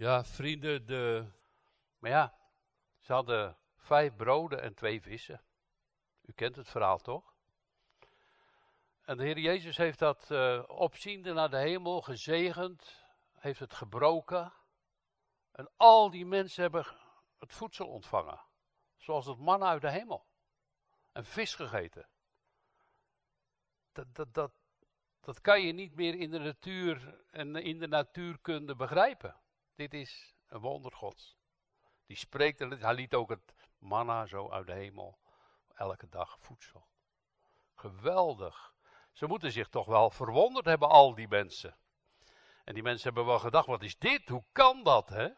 Ja, vrienden, de... maar ja, ze hadden vijf broden en twee vissen. U kent het verhaal toch? En de Heer Jezus heeft dat uh, opziende naar de hemel gezegend, heeft het gebroken. En al die mensen hebben het voedsel ontvangen. Zoals het man uit de hemel. En vis gegeten. Dat, dat, dat, dat kan je niet meer in de natuur en in de natuurkunde begrijpen. Dit is een wonder Gods. Die spreekt, hij liet ook het manna zo uit de hemel. Elke dag voedsel. Geweldig. Ze moeten zich toch wel verwonderd hebben, al die mensen. En die mensen hebben wel gedacht, wat is dit? Hoe kan dat, hè?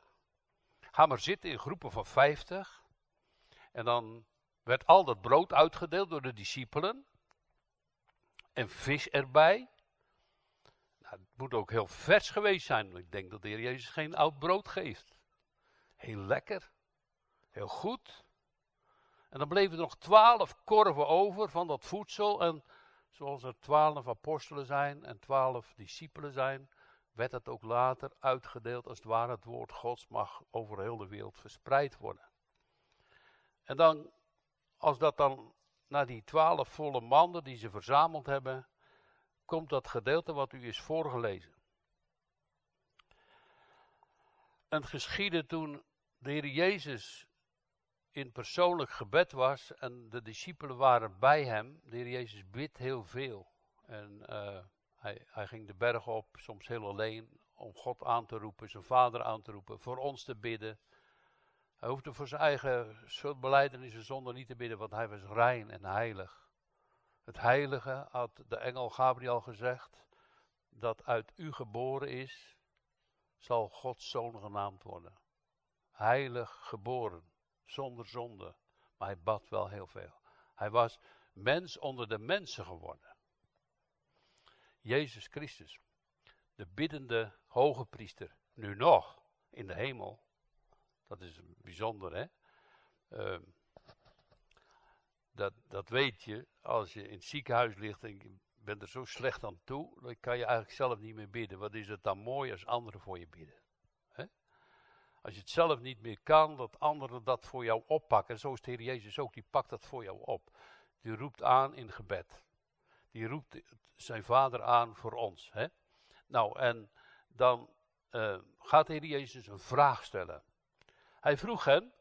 Ga maar zitten in groepen van 50. En dan werd al dat brood uitgedeeld door de discipelen. En vis erbij. Het moet ook heel vers geweest zijn. Ik denk dat de Heer Jezus geen oud brood geeft. Heel lekker. Heel goed. En dan bleven er nog twaalf korven over van dat voedsel. En zoals er twaalf apostelen zijn en twaalf discipelen zijn, werd het ook later uitgedeeld als het ware. Het woord Gods mag over heel de wereld verspreid worden. En dan, als dat dan naar die twaalf volle manden die ze verzameld hebben, komt dat gedeelte wat u is voorgelezen. En geschiedde toen de Heer Jezus in persoonlijk gebed was en de discipelen waren bij hem. De Heer Jezus bidt heel veel. En uh, hij, hij ging de berg op, soms heel alleen, om God aan te roepen, zijn vader aan te roepen, voor ons te bidden. Hij hoefde voor zijn eigen schuldbeleidenis en zonde niet te bidden, want hij was rein en heilig. Het heilige had de engel Gabriel gezegd, dat uit u geboren is, zal Gods zoon genaamd worden. Heilig geboren, zonder zonde, maar hij bad wel heel veel. Hij was mens onder de mensen geworden. Jezus Christus, de biddende hoge priester, nu nog in de hemel. Dat is bijzonder, hè? Uh, dat, dat weet je als je in het ziekenhuis ligt en je bent er zo slecht aan toe, dan kan je eigenlijk zelf niet meer bidden. Wat is het dan mooi als anderen voor je bidden? Als je het zelf niet meer kan, dat anderen dat voor jou oppakken. Zo is de Heer Jezus ook, die pakt dat voor jou op. Die roept aan in gebed. Die roept zijn vader aan voor ons. Nou, en dan uh, gaat de Heer Jezus een vraag stellen. Hij vroeg hen,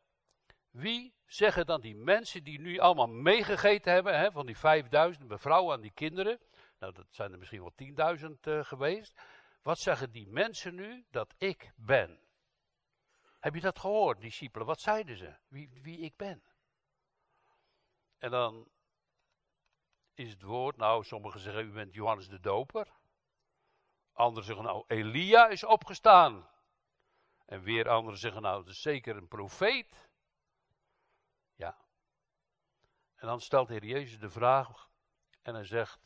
wie zeggen dan die mensen die nu allemaal meegegeten hebben, hè, van die 5000 vrouwen en die kinderen, nou dat zijn er misschien wel 10.000 uh, geweest, wat zeggen die mensen nu dat ik ben? Heb je dat gehoord, discipelen? Wat zeiden ze? Wie, wie ik ben? En dan is het woord, nou sommigen zeggen u bent Johannes de Doper. Anderen zeggen nou Elia is opgestaan. En weer anderen zeggen nou het is zeker een profeet. Ja. En dan stelt de Heer Jezus de vraag en hij zegt,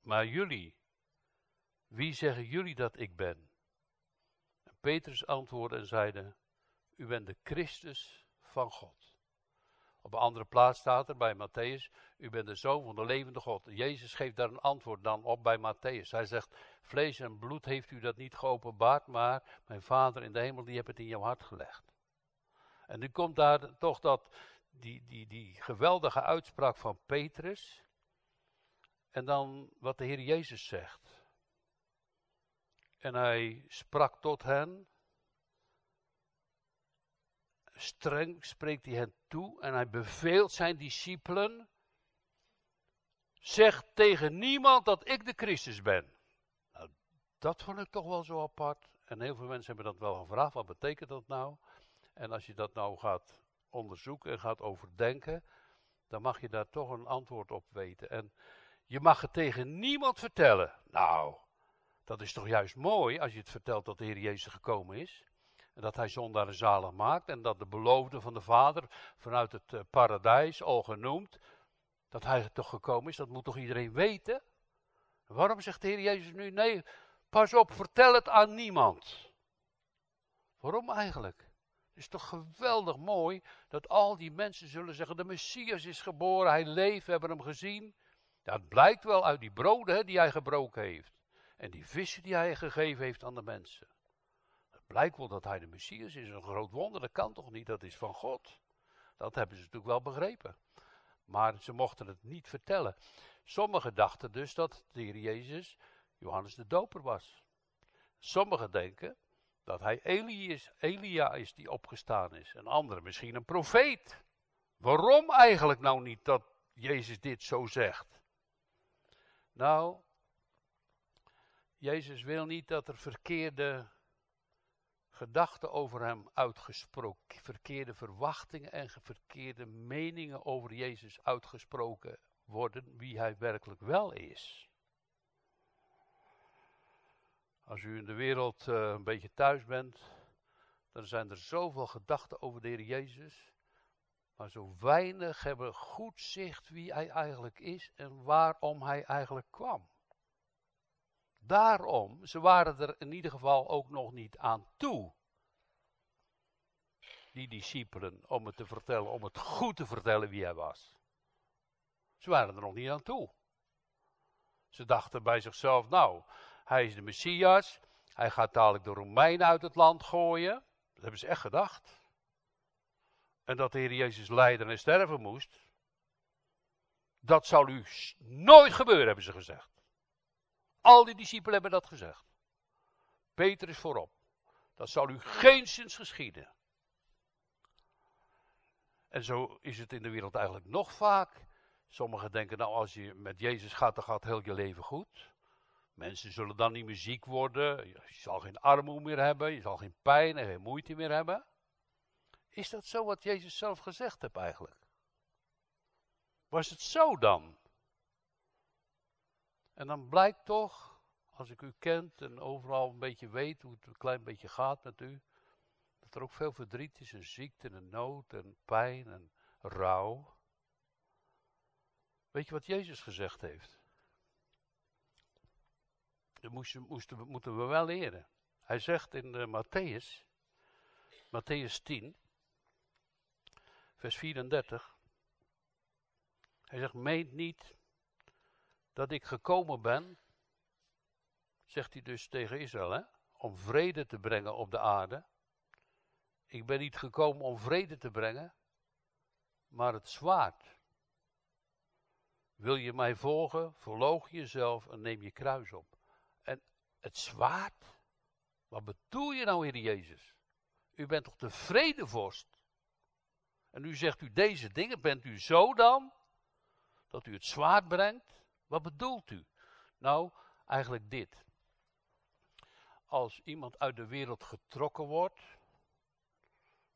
maar jullie, wie zeggen jullie dat ik ben? En Petrus antwoordde en zeide, u bent de Christus van God. Op een andere plaats staat er bij Matthäus, u bent de zoon van de levende God. Jezus geeft daar een antwoord dan op bij Matthäus. Hij zegt, vlees en bloed heeft u dat niet geopenbaard, maar mijn vader in de hemel die heeft het in jouw hart gelegd. En nu komt daar toch dat, die, die, die geweldige uitspraak van Petrus. En dan wat de Heer Jezus zegt. En hij sprak tot hen. Streng spreekt hij hen toe en hij beveelt zijn discipelen. Zeg tegen niemand dat ik de Christus ben. Nou, dat vond ik toch wel zo apart. En heel veel mensen hebben dat wel gevraagd. Wat betekent dat nou? En als je dat nou gaat onderzoeken en gaat overdenken, dan mag je daar toch een antwoord op weten. En je mag het tegen niemand vertellen. Nou, dat is toch juist mooi als je het vertelt dat de Heer Jezus gekomen is. En dat hij zondaren zalig maakt. En dat de beloofde van de Vader vanuit het uh, paradijs, al genoemd, dat hij toch gekomen is. Dat moet toch iedereen weten? Waarom zegt de Heer Jezus nu, nee, pas op, vertel het aan niemand. Waarom eigenlijk? Is toch geweldig mooi dat al die mensen zullen zeggen: de Messias is geboren, hij leeft, we hebben hem gezien. Dat blijkt wel uit die broden hè, die hij gebroken heeft. En die vissen die hij gegeven heeft aan de mensen. Dat blijkt wel dat hij de Messias is. Een groot wonder, dat kan toch niet? Dat is van God. Dat hebben ze natuurlijk wel begrepen. Maar ze mochten het niet vertellen. Sommigen dachten dus dat de Heer Jezus Johannes de Doper was. Sommigen denken dat hij is, Elia is die opgestaan is. En anderen misschien een profeet. Waarom eigenlijk nou niet dat Jezus dit zo zegt? Nou, Jezus wil niet dat er verkeerde gedachten over hem uitgesproken, verkeerde verwachtingen en verkeerde meningen over Jezus uitgesproken worden, wie hij werkelijk wel is. Als u in de wereld uh, een beetje thuis bent, dan zijn er zoveel gedachten over de Heer Jezus, maar zo weinig hebben goed zicht wie hij eigenlijk is en waarom hij eigenlijk kwam. Daarom, ze waren er in ieder geval ook nog niet aan toe. Die discipelen, om het te vertellen, om het goed te vertellen wie hij was. Ze waren er nog niet aan toe. Ze dachten bij zichzelf, nou, hij is de Messias, hij gaat dadelijk de Romeinen uit het land gooien. Dat hebben ze echt gedacht. En dat de Heer Jezus lijden en sterven moest. Dat zal u nooit gebeuren, hebben ze gezegd. Al die discipelen hebben dat gezegd. Peter is voorop. Dat zal u geen zins geschieden. En zo is het in de wereld eigenlijk nog vaak. Sommigen denken, nou als je met Jezus gaat, dan gaat heel je leven goed. Mensen zullen dan niet meer ziek worden. Je zal geen armoede meer hebben. Je zal geen pijn en geen moeite meer hebben. Is dat zo wat Jezus zelf gezegd heeft eigenlijk? Was het zo dan? En dan blijkt toch, als ik u kent en overal een beetje weet hoe het een klein beetje gaat met u, dat er ook veel verdriet is en ziekte en nood en pijn en rouw. Weet je wat Jezus gezegd heeft? Dat moesten, moeten we wel leren. Hij zegt in uh, Matthäus, Matthäus 10, vers 34. Hij zegt, meent niet dat ik gekomen ben, zegt hij dus tegen Israël, hè, om vrede te brengen op de aarde. Ik ben niet gekomen om vrede te brengen, maar het zwaard. Wil je mij volgen, verloog jezelf en neem je kruis op. Het zwaard? Wat bedoel je nou, Heer Jezus? U bent toch de vredevorst? En nu zegt u deze dingen, bent u zo dan? Dat u het zwaard brengt? Wat bedoelt u? Nou, eigenlijk dit. Als iemand uit de wereld getrokken wordt,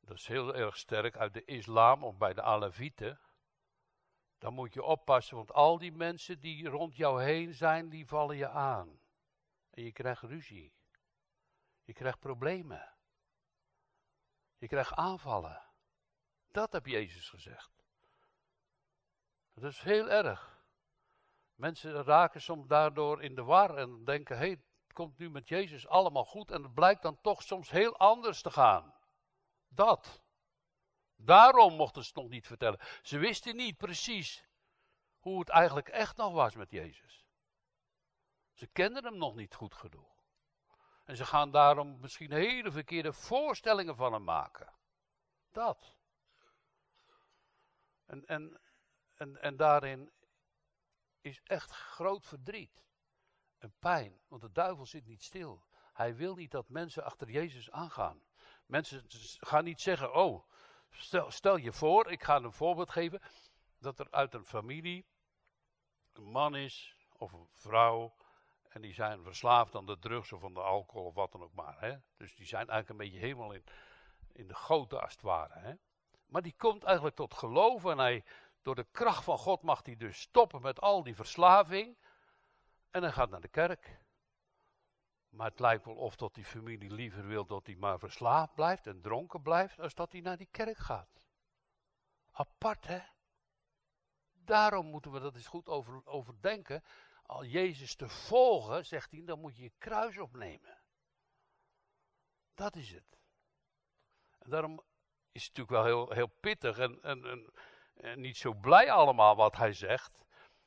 dat is heel erg sterk uit de islam of bij de Alevieten, dan moet je oppassen, want al die mensen die rond jou heen zijn, die vallen je aan. En je krijgt ruzie. Je krijgt problemen. Je krijgt aanvallen. Dat heb Jezus gezegd. Dat is heel erg. Mensen raken soms daardoor in de war en denken: hé, hey, het komt nu met Jezus allemaal goed. En het blijkt dan toch soms heel anders te gaan. Dat. Daarom mochten ze het nog niet vertellen. Ze wisten niet precies hoe het eigenlijk echt nog was met Jezus. Ze kenden hem nog niet goed genoeg. En ze gaan daarom misschien hele verkeerde voorstellingen van hem maken. Dat. En, en, en, en daarin is echt groot verdriet. En pijn, want de duivel zit niet stil. Hij wil niet dat mensen achter Jezus aangaan. Mensen gaan niet zeggen, oh, stel, stel je voor, ik ga een voorbeeld geven, dat er uit een familie een man is of een vrouw en die zijn verslaafd aan de drugs of aan de alcohol of wat dan ook maar. Hè? Dus die zijn eigenlijk een beetje helemaal in, in de goten als het ware. Hè? Maar die komt eigenlijk tot geloven en hij door de kracht van God mag hij dus stoppen met al die verslaving. En hij gaat naar de kerk. Maar het lijkt wel of dat die familie liever wil dat hij maar verslaafd blijft en dronken blijft, als dat hij naar die kerk gaat. Apart, hè? Daarom moeten we dat eens goed over, overdenken. Al Jezus te volgen, zegt hij, dan moet je je kruis opnemen. Dat is het. En daarom is het natuurlijk wel heel, heel pittig en, en, en niet zo blij allemaal wat hij zegt.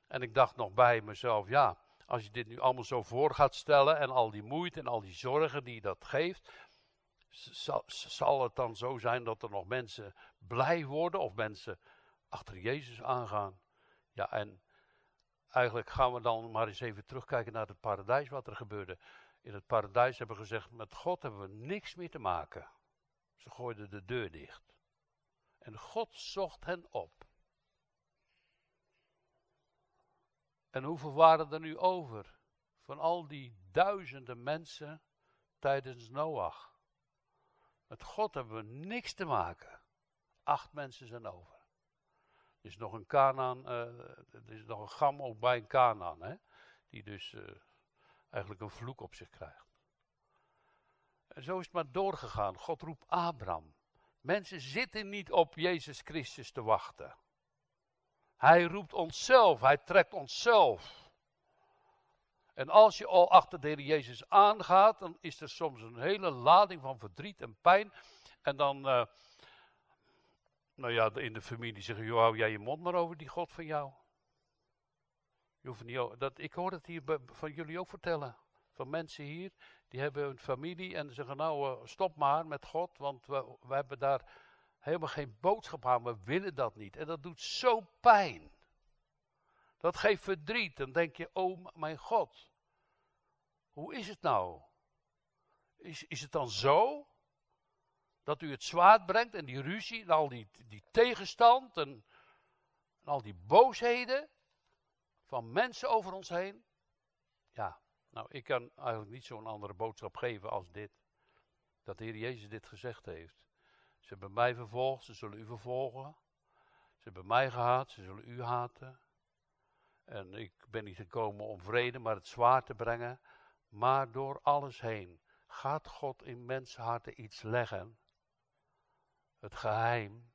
En ik dacht nog bij mezelf, ja, als je dit nu allemaal zo voor gaat stellen en al die moeite en al die zorgen die dat geeft. zal, zal het dan zo zijn dat er nog mensen blij worden of mensen achter Jezus aangaan? Ja, en eigenlijk gaan we dan maar eens even terugkijken naar het paradijs, wat er gebeurde. In het paradijs hebben we gezegd, met God hebben we niks meer te maken. Ze gooiden de deur dicht. En God zocht hen op. En hoeveel waren er nu over? Van al die duizenden mensen tijdens Noach. Met God hebben we niks te maken. Acht mensen zijn over. Is nog een Kanaan, uh, er is nog een gam ook bij een Kanaan, hè, die dus uh, eigenlijk een vloek op zich krijgt. En zo is het maar doorgegaan. God roept Abraham. Mensen zitten niet op Jezus Christus te wachten. Hij roept onszelf, hij trekt onszelf. En als je al achter de Heer Jezus aangaat, dan is er soms een hele lading van verdriet en pijn. En dan, uh, nou ja, in de familie zeggen, joh, hou jij je mond maar over die God van jou. Je hoeft niet, dat, ik hoor het hier van jullie ook vertellen. Van mensen hier, die hebben een familie en zeggen, nou, uh, stop maar met God, want we, we hebben daar helemaal geen boodschap aan. We willen dat niet. En dat doet zo pijn. Dat geeft verdriet. Dan denk je, oh mijn God. Hoe is het nou? Is, is het dan zo? Dat u het zwaard brengt en die ruzie en al die, die tegenstand en, al die boosheden van mensen over ons heen? Ja, nou ik kan eigenlijk niet zo'n andere boodschap geven als dit. Dat de Heer Jezus dit gezegd heeft. Ze hebben mij vervolgd, ze zullen u vervolgen. Ze hebben mij gehaat, ze zullen u haten. En ik ben niet gekomen om vrede, maar het zwaar te brengen. Maar door alles heen gaat God in mensenharten iets leggen. Het geheim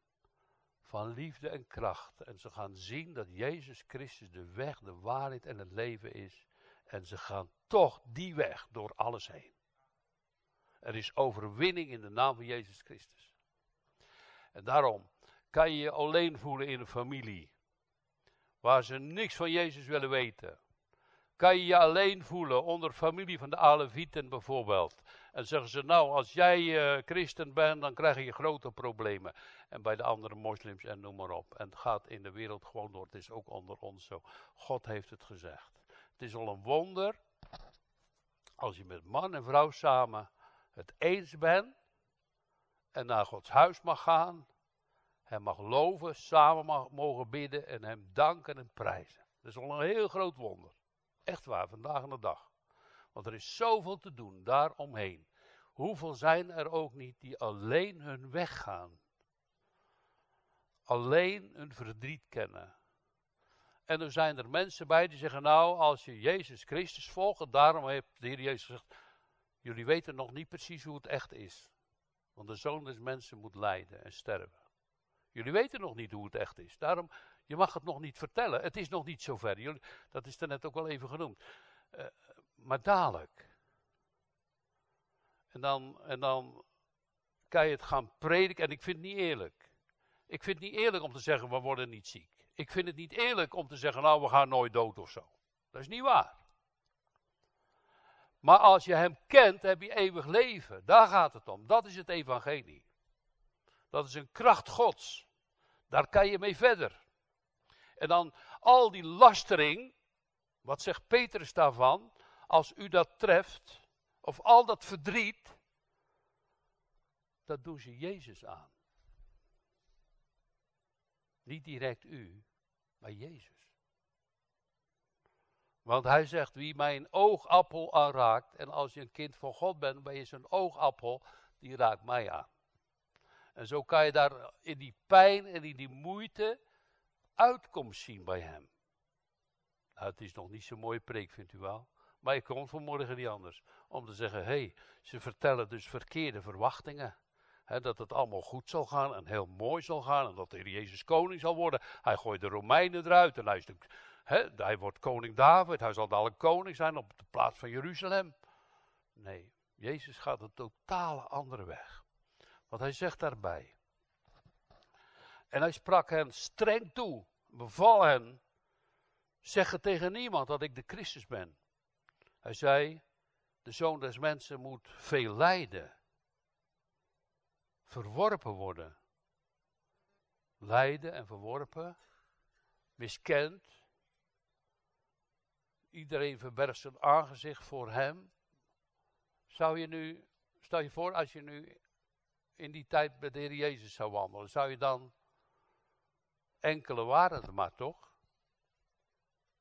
van liefde en kracht. En ze gaan zien dat Jezus Christus de weg, de waarheid en het leven is. En ze gaan toch die weg door alles heen. Er is overwinning in de naam van Jezus Christus. En daarom kan je je alleen voelen in een familie. Waar ze niks van Jezus willen weten. Kan je je alleen voelen onder familie van de Alevieten bijvoorbeeld. En zeggen ze, nou, als jij uh, christen bent, dan krijg je grote problemen. En bij de andere moslims en noem maar op. En het gaat in de wereld gewoon door. Het is ook onder ons zo. God heeft het gezegd. Het is al een wonder als je met man en vrouw samen het eens bent en naar Gods huis mag gaan. Hem mag loven, samen mag, mogen bidden en hem danken en prijzen. Dat is al een heel groot wonder. Echt waar, vandaag aan de dag. Want er is zoveel te doen daaromheen. Hoeveel zijn er ook niet die alleen hun weg gaan? Alleen hun verdriet kennen. En er zijn er mensen bij die zeggen, nou, als je Jezus Christus volgt, daarom heeft de Heer Jezus gezegd, jullie weten nog niet precies hoe het echt is. Want de zoon des mensen moet lijden en sterven. Jullie weten nog niet hoe het echt is. Daarom, je mag het nog niet vertellen. Het is nog niet zover. Jullie, dat is er net ook wel even genoemd. Uh, maar dadelijk. En dan, en dan kan je het gaan prediken. En ik vind het niet eerlijk. Ik vind het niet eerlijk om te zeggen, we worden niet ziek. Ik vind het niet eerlijk om te zeggen, nou, we gaan nooit dood of zo. Dat is niet waar. Maar als je hem kent, heb je eeuwig leven. Daar gaat het om. Dat is het evangelie. Dat is een kracht Gods. Daar kan je mee verder. En dan al die lastering, wat zegt Petrus daarvan? Als u dat treft, of al dat verdriet, dat doen ze Jezus aan. Niet direct u, maar Jezus. Want hij zegt, wie mijn oogappel aanraakt, en als je een kind van God bent, ben je zijn oogappel, die raakt mij aan. En zo kan je daar in die pijn en in die moeite uitkomst zien bij hem. Nou, het is nog niet zo'n mooie preek, vindt u wel. Maar ik kom vanmorgen niet anders. Om te zeggen, hé, hey, ze vertellen dus verkeerde verwachtingen. dat het allemaal goed zal gaan en heel mooi zal gaan. En dat de Jezus koning zal worden. Hij gooit de Romeinen eruit hij hij wordt koning David, hij zal dadelijk koning zijn op de plaats van Jeruzalem. Nee, Jezus gaat een totale andere weg. Want hij zegt daarbij. En hij sprak hen streng toe, beval hen, zeg het tegen niemand dat ik de Christus ben. Hij zei, de zoon des mensen moet veel lijden. verworpen worden. Lijden en verworpen, miskend. Iedereen verbergt zijn aangezicht voor hem. Zou je nu, stel je voor, als je nu in die tijd met de Heer Jezus zou wandelen, zou je dan, enkele waren maar toch?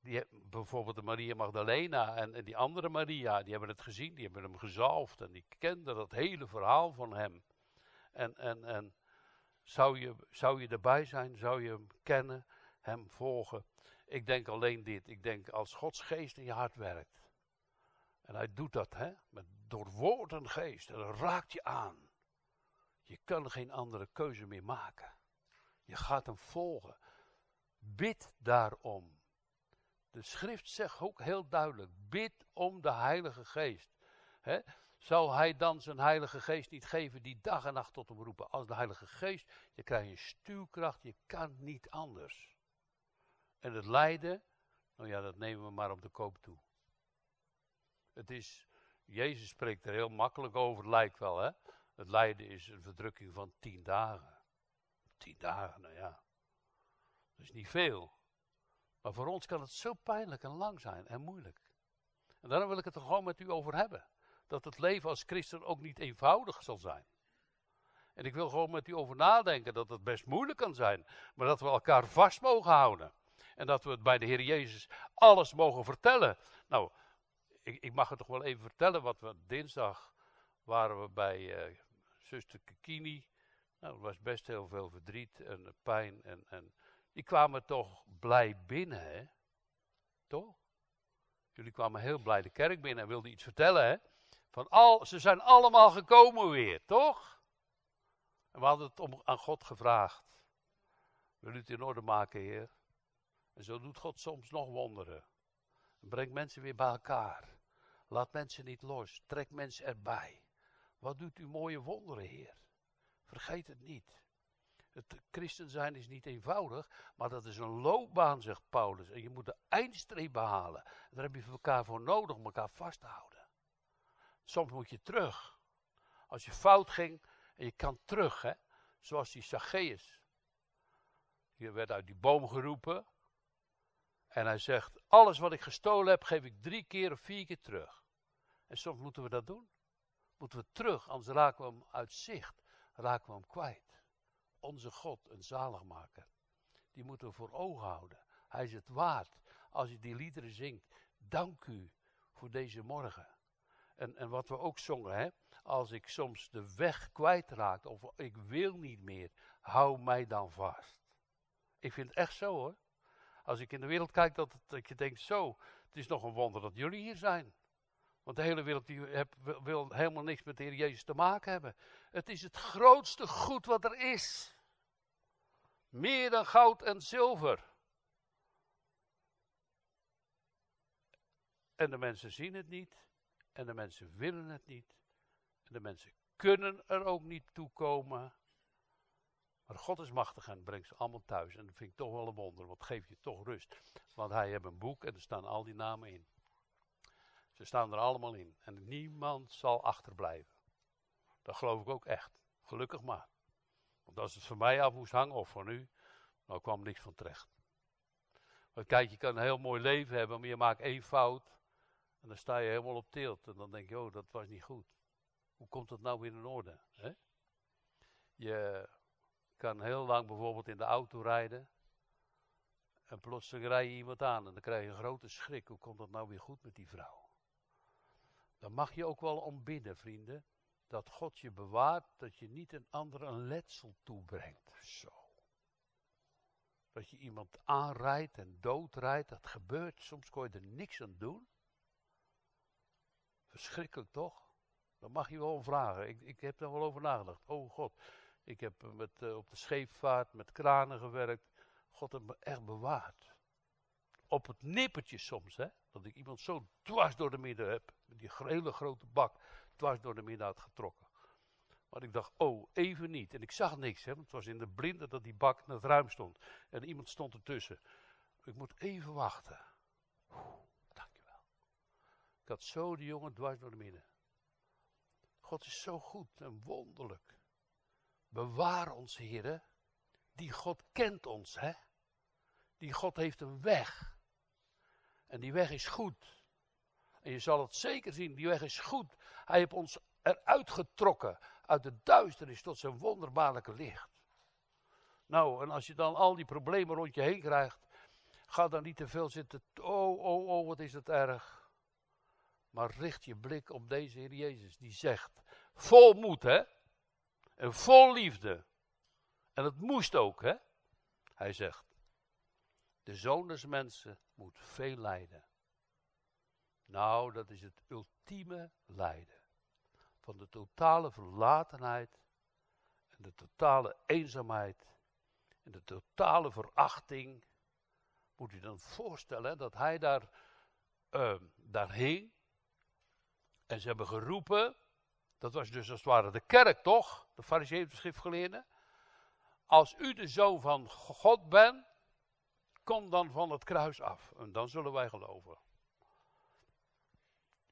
Die, bijvoorbeeld de Maria Magdalena en, die andere Maria, die hebben het gezien, die hebben hem gezalfd en die kenden dat hele verhaal van hem. En, en, en zou, je, zou je erbij zijn, zou je hem kennen, hem volgen? Ik denk alleen dit, ik denk als Gods geest in je hart werkt. En hij doet dat, hè, met door woord en geest, en dat raakt je aan. Je kan geen andere keuze meer maken. Je gaat hem volgen. Bid daarom. De schrift zegt ook heel duidelijk: bid om de Heilige Geest. He? Zal hij dan zijn Heilige Geest niet geven die dag en nacht tot hem roepen? Als de Heilige Geest, je krijgt een stuurkracht, je kan niet anders. En het lijden, nou ja, dat nemen we maar op de koop toe. Het is, Jezus spreekt er heel makkelijk over, lijkt wel, hè? Het lijden is een verdrukking van tien dagen. Tien dagen, nou ja. Dat is niet veel. Maar voor ons kan het zo pijnlijk en lang zijn en moeilijk. En daarom wil ik het er gewoon met u over hebben. Dat het leven als christen ook niet eenvoudig zal zijn. En ik wil gewoon met u over nadenken dat het best moeilijk kan zijn. Maar dat we elkaar vast mogen houden. En dat we het bij de Heer Jezus alles mogen vertellen. Nou, ik, ik mag het toch wel even vertellen wat we dinsdag waren we bij uh, zuster Kikini. Nou, er was best heel veel verdriet en pijn en, en die kwamen toch blij binnen, hè? Toch? Jullie kwamen heel blij de kerk binnen en wilden iets vertellen, hè? Van al, ze zijn allemaal gekomen weer, toch? En we hadden het om, aan God gevraagd. Wil u het in orde maken, Heer? En zo doet God soms nog wonderen. Brengt mensen weer bij elkaar. Laat mensen niet los. Trek mensen erbij. Wat doet u mooie wonderen, Heer? Vergeet het niet. Het christen zijn is niet eenvoudig, maar dat is een loopbaan, zegt Paulus. En je moet de eindstreep behalen. En daar heb je elkaar voor nodig om elkaar vast te houden. Soms moet je terug. Als je fout ging en je kan terug, hè? zoals die Zacchaeus. Je werd uit die boom geroepen. En hij zegt: Alles wat ik gestolen heb, geef ik drie keer of vier keer terug. En soms moeten we dat doen. Moeten we terug, anders raken we hem uit zicht, raken we hem kwijt onze God, een zaligmaker. Die moeten we voor ogen houden. Hij is het waard. Als je die liederen zingt, dank u voor deze morgen. En, en wat we ook zongen, hè? als ik soms de weg kwijtraak of ik wil niet meer, hou mij dan vast. Ik vind het echt zo hoor. Als ik in de wereld kijk, dat, dat je denkt, zo, het is nog een wonder dat jullie hier zijn. Want de hele wereld die heb, wil helemaal niks met de Heer Jezus te maken hebben. Het is het grootste goed wat er is. Meer dan goud en zilver. En de mensen zien het niet. En de mensen willen het niet. En de mensen kunnen er ook niet toe komen. Maar God is machtig en brengt ze allemaal thuis. En dat vind ik toch wel een wonder, want geeft je toch rust. Want hij heeft een boek en er staan al die namen in. Ze staan er allemaal in. En niemand zal achterblijven. Dat geloof ik ook echt. Gelukkig maar. Want als het voor mij af moest hangen, of voor u, dan kwam niks van terecht. Want kijk, je kan een heel mooi leven hebben, maar je maakt één fout. En dan sta je helemaal op tilt. En dan denk je, oh, dat was niet goed. Hoe komt dat nou weer in orde? Hè? Je kan heel lang bijvoorbeeld in de auto rijden. En plotseling rij je iemand aan en dan krijg je een grote schrik. Hoe komt dat nou weer goed met die vrouw? Dan mag je ook wel ombidden, vrienden. Dat God je bewaart, dat je niet een ander een letsel toebrengt. Zo. Dat je iemand aanrijdt en doodrijdt, dat gebeurt. Soms kon je er niks aan doen. Verschrikkelijk toch? Dan mag je wel vragen. Ik, ik heb daar wel over nagedacht. Oh God, ik heb met, uh, op de scheepvaart met kranen gewerkt. God heeft me echt bewaard. Op het nippertje soms, hè. Dat ik iemand zo dwars door de midden heb. Met die hele grote bak dwars door de midden had getrokken. Maar ik dacht, oh, even niet. En ik zag niks, hè, het was in de blinde dat die bak in het ruim stond. En iemand stond ertussen. Ik moet even wachten. Oeh, dankjewel. Ik had zo die jongen dwars door de midden. God is zo goed en wonderlijk. Bewaar ons, heren. Die God kent ons, hè. Die God heeft een weg. En die weg is goed. En je zal het zeker zien, die weg is goed. Hij heeft ons eruit getrokken uit de duisternis tot zijn wonderbaarlijke licht. Nou, en als je dan al die problemen rond je heen krijgt, ga dan niet te veel zitten. Oh, oh, oh, wat is het erg. Maar richt je blik op deze Heer Jezus, die zegt, vol moed, hè? En vol liefde. En het moest ook, hè? Hij zegt, de zoon des mensen moet veel lijden. Nou, dat is het ultieme lijden. Van de totale verlatenheid en de totale eenzaamheid en de totale verachting. Moet u dan voorstellen dat hij daar, uh, daar hing. En ze hebben geroepen. Dat was dus als het ware de kerk toch? De fariseeën de schriftgeleerden. Als u de zoon van God bent, kom dan van het kruis af. En dan zullen wij geloven.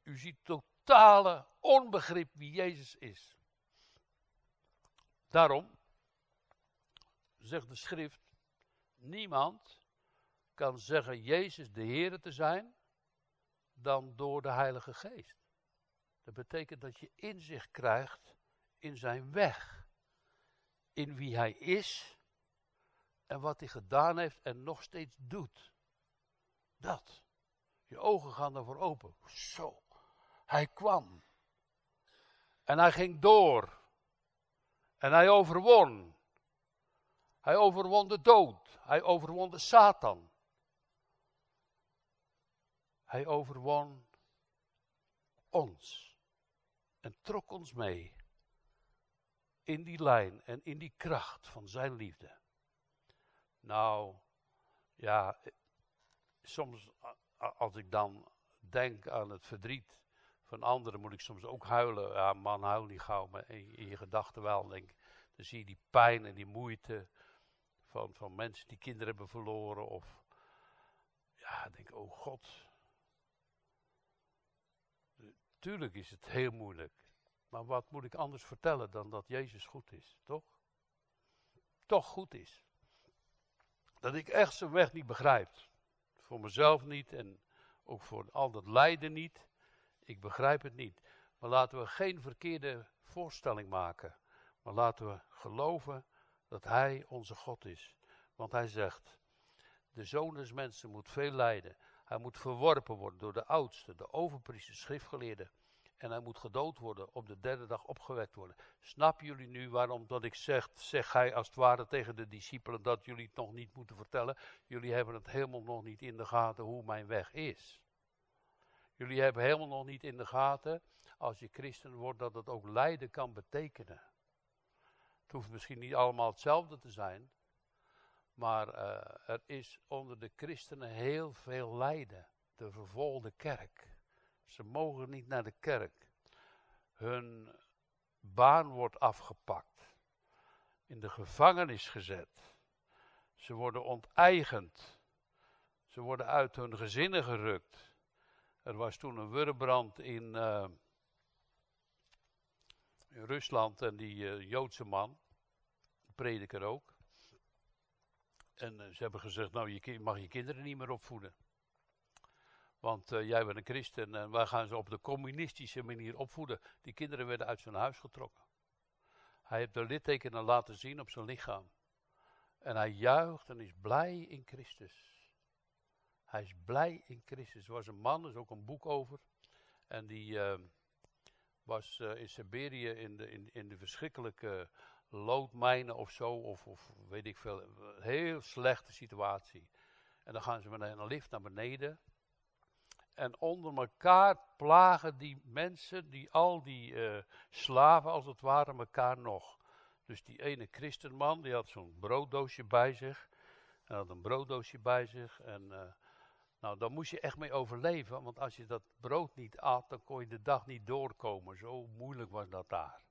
U ziet totale onbegrip wie Jezus is. Daarom zegt de schrift, niemand kan zeggen Jezus de Heer te zijn dan door de Heilige Geest. Dat betekent dat je inzicht krijgt in zijn weg, in wie hij is en wat hij gedaan heeft en nog steeds doet. Dat. Je ogen gaan ervoor open. Zo. Hij kwam. En hij ging door. En hij overwon. Hij overwon de dood. Hij overwon de Satan. Hij overwon ons. En trok ons mee in die lijn en in die kracht van zijn liefde. Nou, ja, soms als ik dan denk aan het verdriet van anderen, moet ik soms ook huilen. Ja, man, huil niet gauw, maar in, je gedachten wel. Denk, dan zie je die pijn en die moeite van, van mensen die kinderen hebben verloren. Of ja, denk, oh God. Tuurlijk is het heel moeilijk. Maar wat moet ik anders vertellen dan dat Jezus goed is, toch? Toch goed is. Dat ik echt zijn weg niet begrijp. Voor mezelf niet en ook voor al dat lijden niet. Ik begrijp het niet. Maar laten we geen verkeerde voorstelling maken. Maar laten we geloven dat Hij onze God is. Want Hij zegt, de zoon des mensen moet veel lijden. Hij moet verworpen worden door de oudste, de overpriester, schriftgeleerden. En hij moet gedood worden, op de derde dag opgewekt worden. Snap jullie nu waarom dat ik zeg, zeg hij als het ware tegen de discipelen dat jullie het nog niet moeten vertellen? Jullie hebben het helemaal nog niet in de gaten hoe mijn weg is. Jullie hebben helemaal nog niet in de gaten, als je christen wordt, dat het ook lijden kan betekenen. Het hoeft misschien niet allemaal hetzelfde te zijn, maar uh, er is onder de christenen heel veel lijden. De vervolgde kerk. Ze mogen niet naar de kerk. Hun baan wordt afgepakt. In de gevangenis gezet. Ze worden onteigend. Ze worden uit hun gezinnen gerukt. Er was toen een wurmbrand in, uh, in Rusland en die uh, Joodse man, prediker ook. En uh, ze hebben gezegd, nou je mag je kinderen niet meer opvoeden. Want uh, jij bent een christen en wij gaan ze op de communistische manier opvoeden. Die kinderen werden uit zijn huis getrokken. Hij heeft de littekenen laten zien op zijn lichaam. En hij juicht en is blij in Christus. Hij is blij in Christus. Er was een man, er is ook een boek over. En die uh, was uh, in Siberië in de, in, de verschrikkelijke loodmijnen of zo. Of, of weet ik veel. Heel slechte situatie. En dan gaan ze met een lift naar beneden. En onder elkaar plagen die mensen, die, al die uh, slaven als het ware, elkaar nog. Dus die ene christenman, die had zo'n brooddoosje bij zich. Hij had een brooddoosje bij zich. En uh, nou, daar moest je echt mee overleven. Want als je dat brood niet at, dan kon je de dag niet doorkomen. Zo moeilijk was dat daar.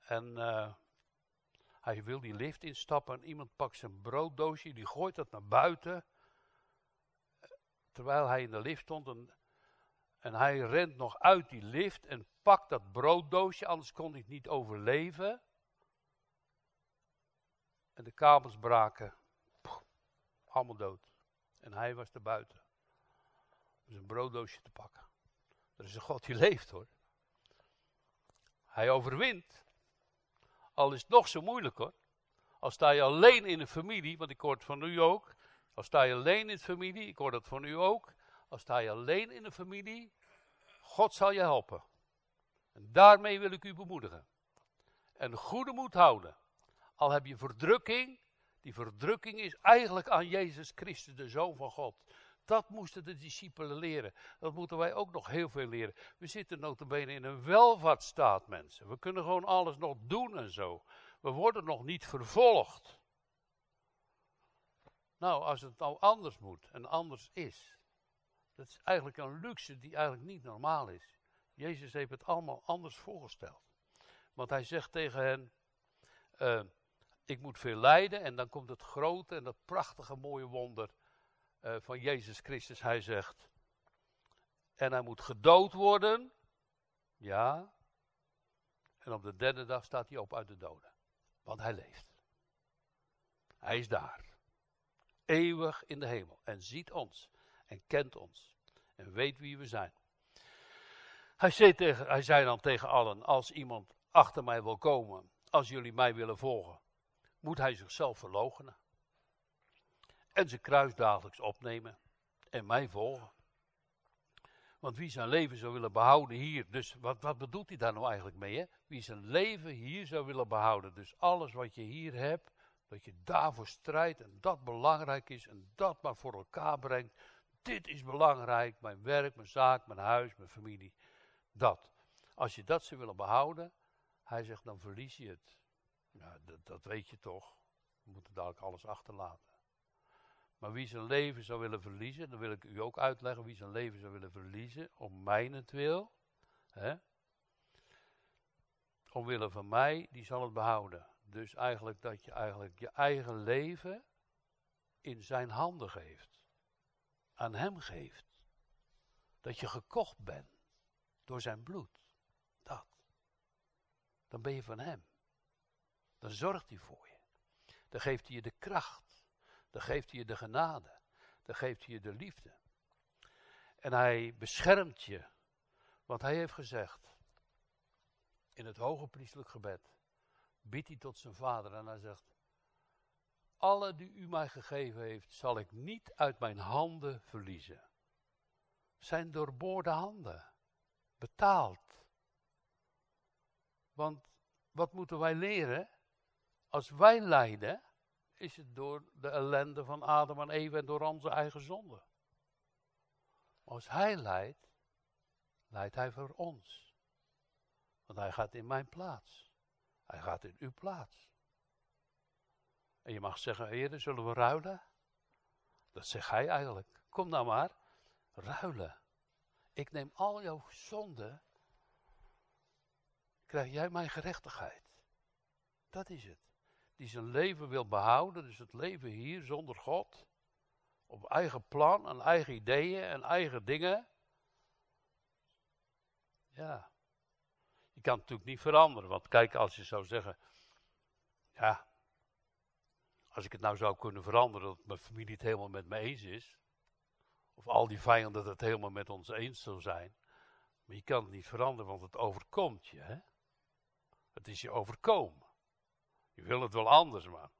En uh, hij wil die lift instappen en iemand pakt zijn brooddoosje, die gooit dat naar buiten terwijl hij in de lift stond. En, en hij rent nog uit die lift en pakt dat brooddoosje, anders kon hij het niet overleven. En de kabels braken. allemaal dood. En hij was er buiten. Om zijn brooddoosje te pakken. Er is een God die leeft hoor. Hij overwint. Al is het nog zo moeilijk hoor. Al sta je alleen in een familie, want ik hoor het van u ook. Al sta je alleen in de familie, ik hoor dat van u ook. Al sta je alleen in een familie, God zal je helpen. En daarmee wil ik u bemoedigen. En goede moed houden. Al heb je verdrukking, die verdrukking is eigenlijk aan Jezus Christus, de Zoon van God. Dat moesten de discipelen leren. Dat moeten wij ook nog heel veel leren. We zitten notabene in een welvaartsstaat, mensen. We kunnen gewoon alles nog doen en zo. We worden nog niet vervolgd. Nou, als het nou anders moet en anders is. Dat is eigenlijk een luxe die eigenlijk niet normaal is. Jezus heeft het allemaal anders voorgesteld. Want hij zegt tegen hen: uh, Ik moet veel lijden. En dan komt het grote en dat prachtige mooie wonder uh, van Jezus Christus. Hij zegt: En hij moet gedood worden. Ja. En op de derde dag staat hij op uit de doden. Want hij leeft. Hij is daar. Eeuwig in de hemel. En ziet ons. En kent ons. En weet wie we zijn. Hij zei, tegen, hij zei dan tegen allen: Als iemand achter mij wil komen, als jullie mij willen volgen, moet hij zichzelf verloochenen. En zijn kruis dagelijks opnemen en mij volgen. Want wie zijn leven zou willen behouden hier, dus wat, wat bedoelt hij daar nou eigenlijk mee? Wie zijn leven hier zou willen behouden, dus alles wat je hier hebt, dat je daarvoor strijdt en dat belangrijk is en dat maar voor elkaar brengt. Dit is belangrijk, mijn werk, mijn zaak, mijn huis, mijn familie. Dat. Als je dat zou willen behouden, hij zegt, dan verlies je het. Ja, dat, dat weet je toch. We moeten dadelijk alles achterlaten. Maar wie zijn leven zou willen verliezen, dan wil ik u ook uitleggen wie zijn leven zou willen verliezen, om mijnentwil, omwille van mij, die zal het behouden. Dus eigenlijk dat je eigenlijk je eigen leven in zijn handen geeft, aan hem geeft. Dat je gekocht bent door zijn bloed. Dat. Dan ben je van hem. Dan zorgt hij voor je. Dan geeft hij je de kracht. Dan geeft hij je de genade. Dan geeft hij je de liefde. En hij beschermt je. Want hij heeft gezegd, in het hoge priestelijk gebed, biedt hij tot zijn vader en hij zegt, alle die u mij gegeven heeft, zal ik niet uit mijn handen verliezen. Zijn doorboorde handen, betaald. Want wat moeten wij leren? Als wij lijden, is het door de ellende van Adam en Eva en door onze eigen zonde. Als hij lijdt, lijdt hij voor ons. Want hij gaat in mijn plaats. Hij gaat in uw plaats. En je mag zeggen, heren, zullen we ruilen? Dat zegt hij eigenlijk. Kom nou maar, ruilen. Ik neem al jouw zonden, krijg jij mijn gerechtigheid. Dat is het die zijn leven wil behouden, dus het leven hier zonder God, op eigen plan en eigen ideeën en eigen dingen. Ja, kan natuurlijk niet veranderen, want kijk, als je zou zeggen, ja, als ik het nou zou kunnen veranderen, dat mijn familie het helemaal met me eens is, of al die vijanden het helemaal met ons eens zou zijn, maar je kan het niet veranderen, want het overkomt je, hè? Het is je overkomen. Je wil het wel anders, maar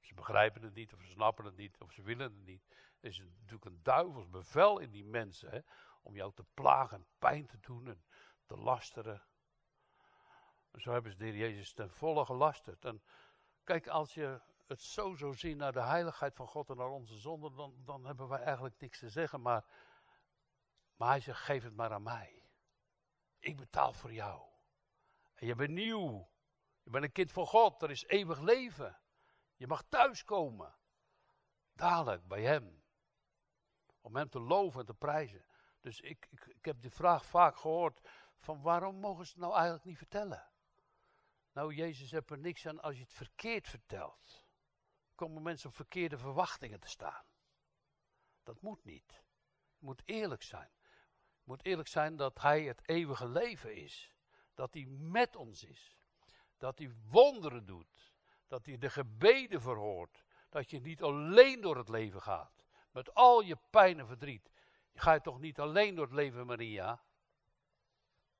ze begrijpen het niet, of ze snappen het niet, of ze willen het niet. Er is natuurlijk een duivels bevel in die mensen, hè, om jou te plagen en pijn te doen en te lasteren. Zo hebben ze de heer Jezus ten volle gelasterd. En kijk, als je het zo zou zien naar de heiligheid van God en naar onze zonde, dan, dan hebben wij eigenlijk niks te zeggen. Maar, maar hij zegt, geef het maar aan mij. Ik betaal voor jou. En je bent nieuw. Je bent een kind van God, er is eeuwig leven. Je mag thuiskomen. Dadelijk bij Hem. Om Hem te loven en te prijzen. Dus ik, ik, ik heb de vraag vaak gehoord: van waarom mogen ze het nou eigenlijk niet vertellen? Nou, Jezus heeft er niks aan als je het verkeerd vertelt. Komen mensen op verkeerde verwachtingen te staan. Dat moet niet. Je moet eerlijk zijn. Je moet eerlijk zijn dat Hij het eeuwige leven is. Dat Hij met ons is dat hij wonderen doet. Dat hij de gebeden verhoort. Dat je niet alleen door het leven gaat. Met al je pijn en verdriet. Je gaat toch niet alleen door het leven, Maria?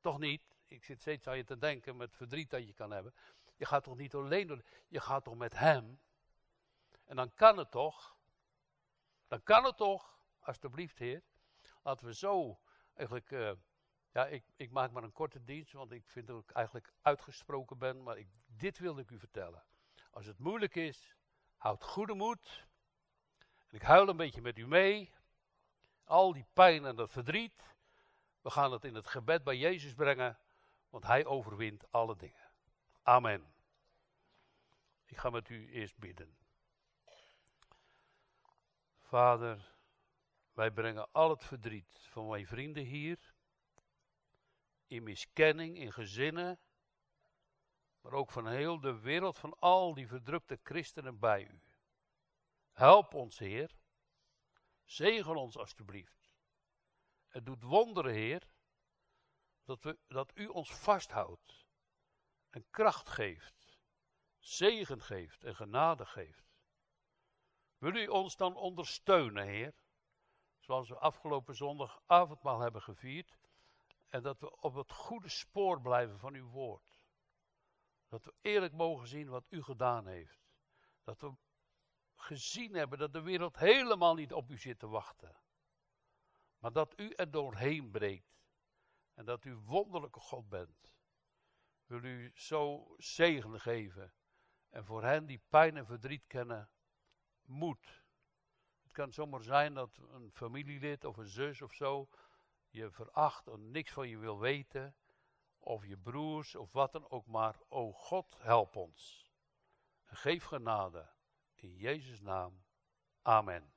Toch niet? Ik zit steeds aan je te denken met verdriet dat je kan hebben. Je gaat toch niet alleen door. Je gaat toch met hem. En dan kan het toch. Dan kan het toch. Alsjeblieft, Heer. Laten we zo eigenlijk. Uh, ja, ik, ik, maak maar een korte dienst, want ik vind dat ik eigenlijk uitgesproken ben. Maar ik, dit wilde ik u vertellen. Als het moeilijk is, houd goede moed. En ik huil een beetje met u mee. Al die pijn en dat verdriet. We gaan het in het gebed bij Jezus brengen, want Hij overwint alle dingen. Amen. Ik ga met u eerst bidden. Vader, wij brengen al het verdriet van mijn vrienden hier, in miskenning, in gezinnen, maar ook van heel de wereld, van al die verdrukte christenen bij u. Help ons, Heer. Zegen ons alstublieft. Het doet wonderen, Heer, dat, we, dat u ons vasthoudt en kracht geeft, zegen geeft en genade geeft. Wil u ons dan ondersteunen, Heer? Zoals we afgelopen zondag avondmaal hebben gevierd. En dat we op het goede spoor blijven van uw woord. Dat we eerlijk mogen zien wat u gedaan heeft. Dat we gezien hebben dat de wereld helemaal niet op u zit te wachten. Maar dat u er doorheen breekt. En dat u wonderlijke God bent. Wil u zo zegen geven. En voor hen die pijn en verdriet kennen, moed. Het kan zomaar zijn dat een familielid of een zus of zo je veracht en niks van je wil weten. Of je broers of wat dan ook maar. O God, help ons. En geef genade. In Jezus' naam. Amen.